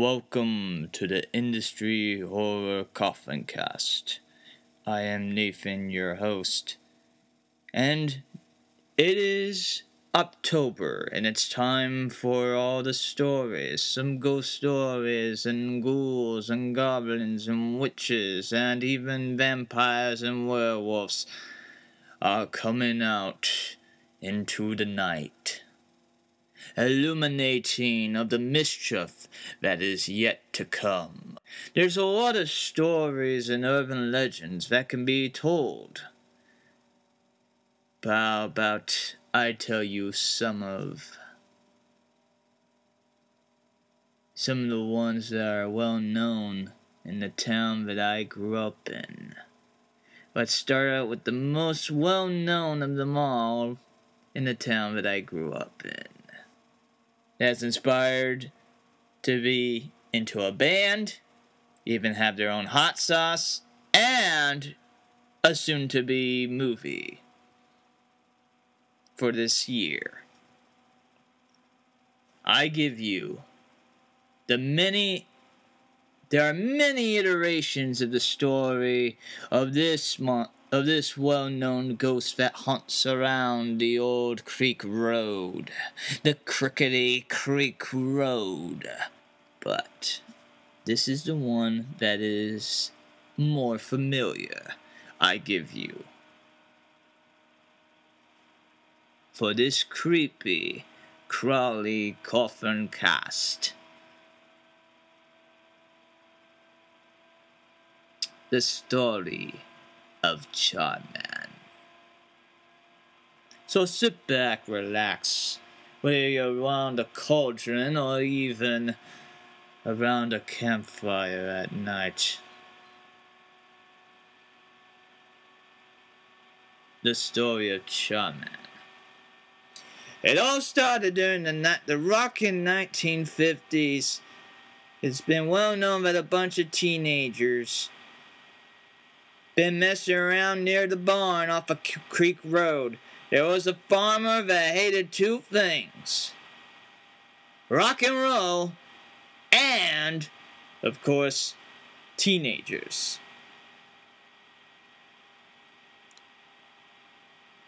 Welcome to the Industry Horror Coffin Cast. I am Nathan, your host, and it is October, and it's time for all the stories some ghost stories, and ghouls, and goblins, and witches, and even vampires and werewolves are coming out into the night illuminating of the mischief that is yet to come. There's a lot of stories and urban legends that can be told. But how about I tell you some of some of the ones that are well known in the town that I grew up in. Let's start out with the most well known of them all in the town that I grew up in that's inspired to be into a band, even have their own hot sauce, and a soon to be movie for this year. I give you the many there are many iterations of the story of this month of this well-known ghost that haunts around the old creek road, the crickety creek road. But this is the one that is more familiar, I give you. For this creepy, crawly coffin cast. The story of Charman. So sit back, relax, whether you're around a cauldron or even around a campfire at night. The story of Charman. It all started during the, night, the rockin' 1950s. It's been well known that a bunch of teenagers been messing around near the barn off a creek road. There was a farmer that hated two things rock and roll and, of course, teenagers.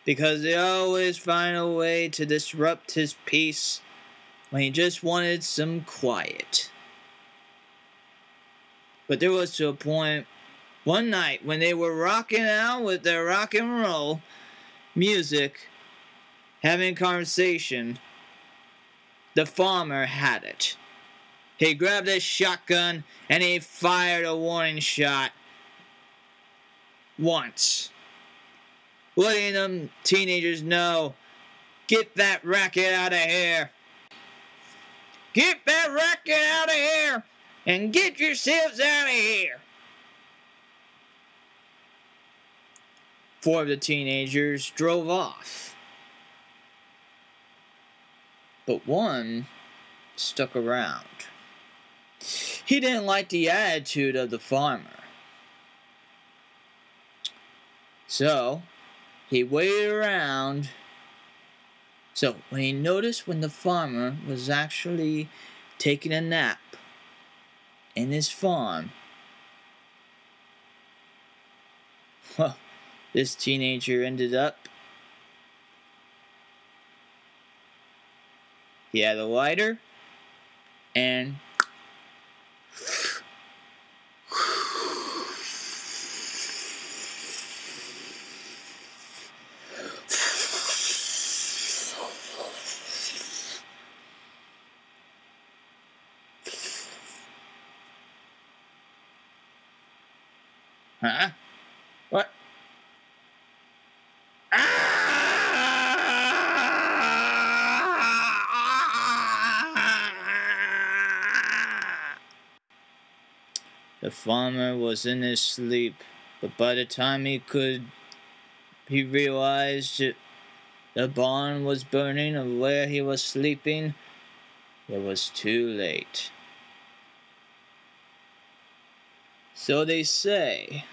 Because they always find a way to disrupt his peace when he just wanted some quiet. But there was to a point one night when they were rocking out with their rock and roll music, having conversation, the farmer had it. He grabbed his shotgun and he fired a warning shot once, letting them teenagers know get that racket out of here. Get that racket out of here and get yourselves out of here. Four of the teenagers drove off. But one stuck around. He didn't like the attitude of the farmer. So, he waited around. So, when he noticed when the farmer was actually taking a nap in his farm, well, this teenager ended up. He had a lighter and Huh? What? The farmer was in his sleep, but by the time he could, he realized that the barn was burning of where he was sleeping. It was too late. So they say,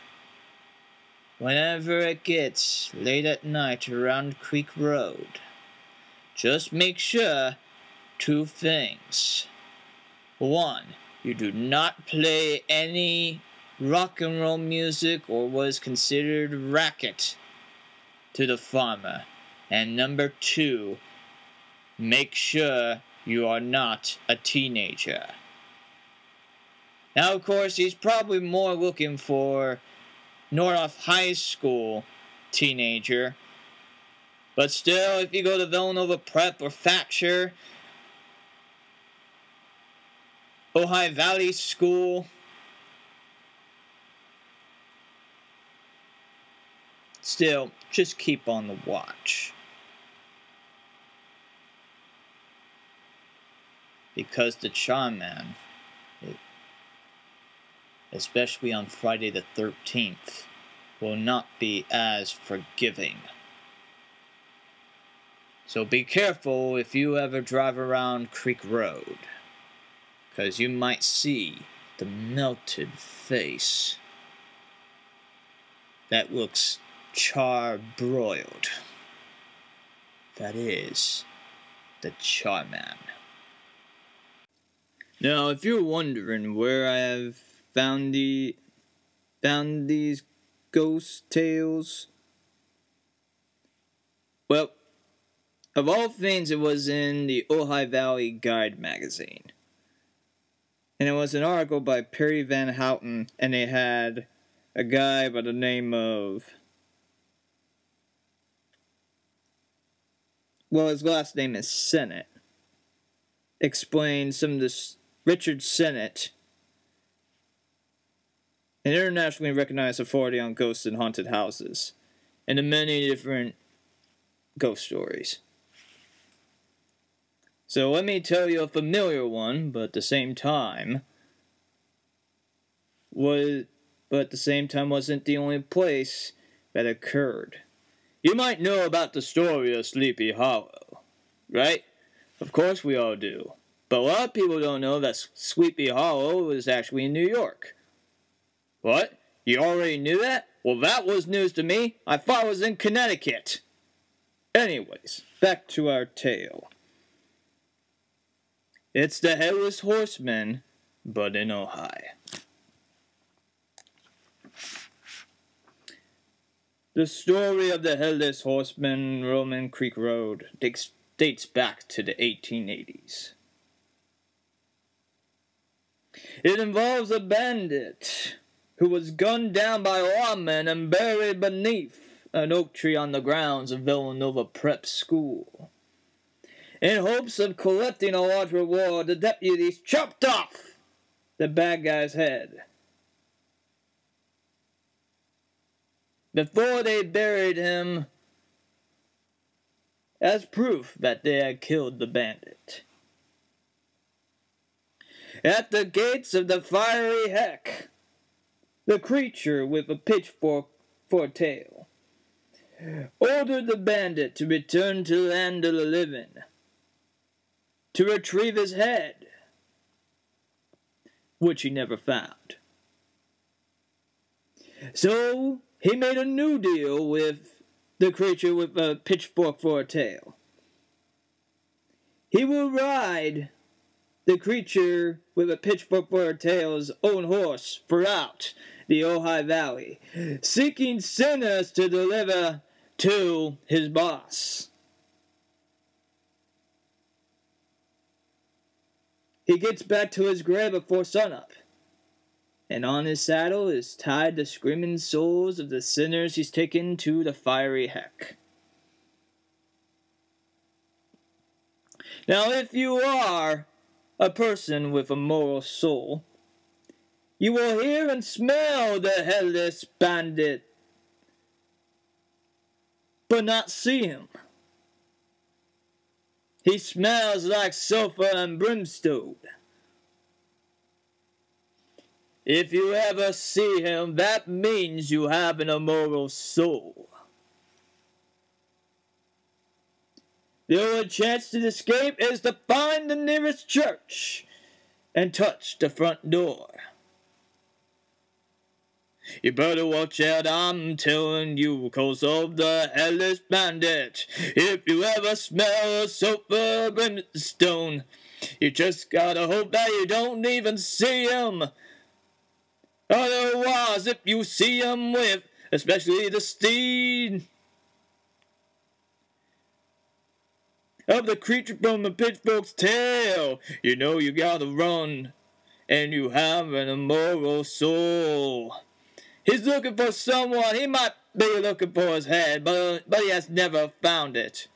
whenever it gets late at night around Creek Road, just make sure two things. One, you do not play any rock and roll music or what is considered racket to the farmer. And number two, make sure you are not a teenager. Now, of course, he's probably more looking for Nordhoff High School teenager. But still, if you go to Villanova Prep or Thatcher, Ojai Valley School, still, just keep on the watch. Because the Charm Man especially on Friday the 13th, will not be as forgiving. So be careful if you ever drive around Creek Road, because you might see the melted face that looks char-broiled. That is the Charman. Now, if you're wondering where I have found the found these ghost tales. Well, of all things, it was in the Ojai Valley Guide magazine. And it was an article by Perry Van Houten, and they had a guy by the name of. Well, his last name is Senate. Explain some of this. Richard Senate an internationally recognized authority on ghosts and haunted houses, and the many different ghost stories. So let me tell you a familiar one, but at the same time was but at the same time wasn't the only place that occurred. You might know about the story of Sleepy Hollow, right? Of course we all do. But a lot of people don't know that Sleepy Hollow was actually in New York. What? You already knew that? Well, that was news to me. I thought it was in Connecticut. Anyways, back to our tale. It's the Headless Horseman, but in Ojai. The story of the Headless Horseman Roman Creek Road dates, dates back to the 1880s. It involves a bandit who was gunned down by lawmen and buried beneath an oak tree on the grounds of Villanova Prep School. In hopes of collecting a large reward, the deputies chopped off the bad guy's head. Before they buried him, as proof that they had killed the bandit. At the gates of the fiery heck, the creature with a pitchfork for tail, ordered the bandit to return to land of the living, to retrieve his head, which he never found. So he made a new deal with the creature with a pitchfork for a tail. He will ride the creature with a pitchfork for a tail's own horse throughout the Ojai Valley, seeking sinners to deliver to his boss. He gets back to his grave before sunup, and on his saddle is tied the screaming souls of the sinners he's taken to the fiery heck. Now, if you are a person with a moral soul, you will hear and smell the headless bandit, but not see him. He smells like sulfur and brimstone. If you ever see him, that means you have an immoral soul. The only chance to escape is to find the nearest church and touch the front door. You better watch out, I'm telling you, cause of the hellish bandit. If you ever smell a sulfur brimstone, You just gotta hope that you don't even see 'em. Otherwise, if you see 'em with, especially the steed of the creature from the pitchfork's tail, you know you gotta run, and you have an immoral soul. He's looking for someone. He might be looking for his head, but, but he has never found it.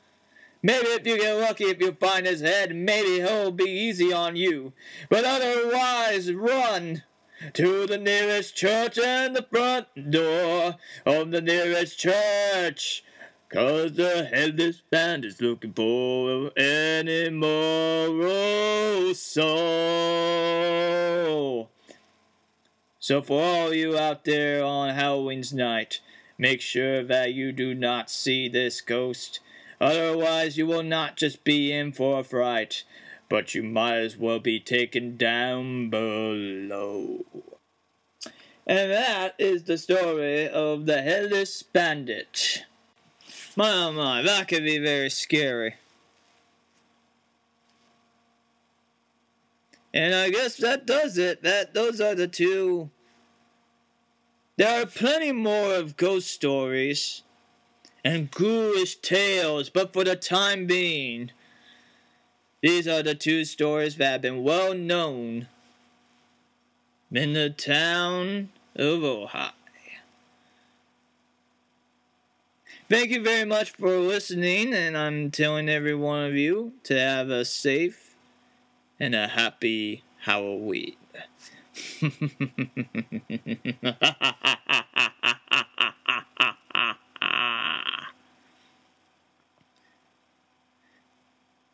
Maybe if you get lucky, if you find his head, maybe he'll be easy on you. But otherwise, run to the nearest church and the front door of the nearest church. Cause the headless band is looking for an immoral soul. So for all you out there on Halloween's night, make sure that you do not see this ghost. Otherwise you will not just be in for a fright, but you might as well be taken down below. And that is the story of the Headless Bandit. My oh my, that could be very scary. And I guess that does it. That those are the two. There are plenty more of ghost stories and ghoulish tales, but for the time being, these are the two stories that have been well known in the town of Ojai. Thank you very much for listening, and I'm telling every one of you to have a safe and a happy Halloween.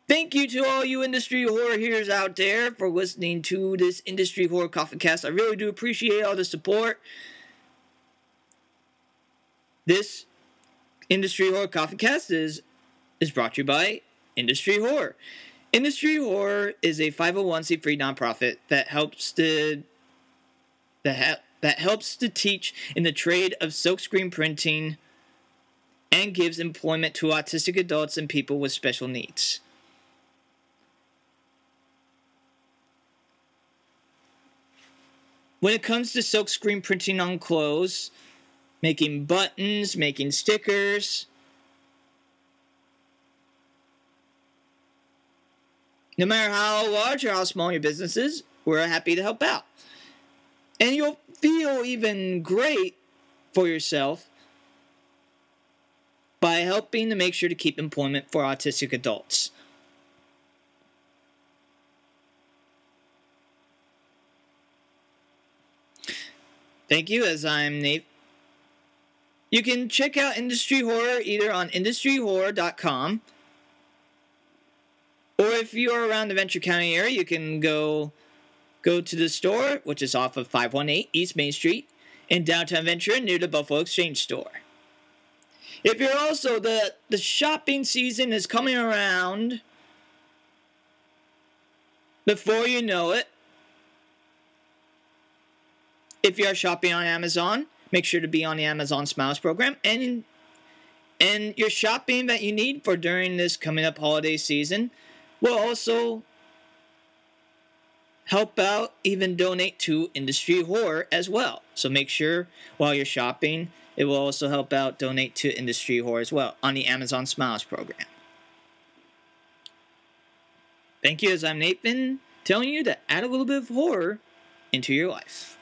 Thank you to all you industry horror heroes out there for listening to this industry horror coffee cast. I really do appreciate all the support. This industry horror coffee cast is is brought to you by Industry Horror. Industry Horror is a 501c3 nonprofit that helps to that ha- that helps to teach in the trade of silkscreen printing and gives employment to autistic adults and people with special needs. When it comes to silkscreen printing on clothes, making buttons, making stickers, no matter how large or how small your business is, we're happy to help out. And you'll feel even great for yourself by helping to make sure to keep employment for autistic adults. Thank you, as I'm Nate. You can check out Industry Horror either on industryhorror.com or if you're around the Ventura County area, you can go go to the store, which is off of 518 East Main Street in downtown Ventura near the Buffalo Exchange store. If you're also the the shopping season is coming around before you know it, if you are shopping on Amazon, make sure to be on the Amazon Smiles program and and your shopping that you need for during this coming up holiday season will also help out, even donate to Industry Horror as well. So make sure while you're shopping, it will also help out donate to Industry Horror as well on the Amazon Smiles program. Thank you, as I'm Nathan, telling you to add a little bit of horror into your life.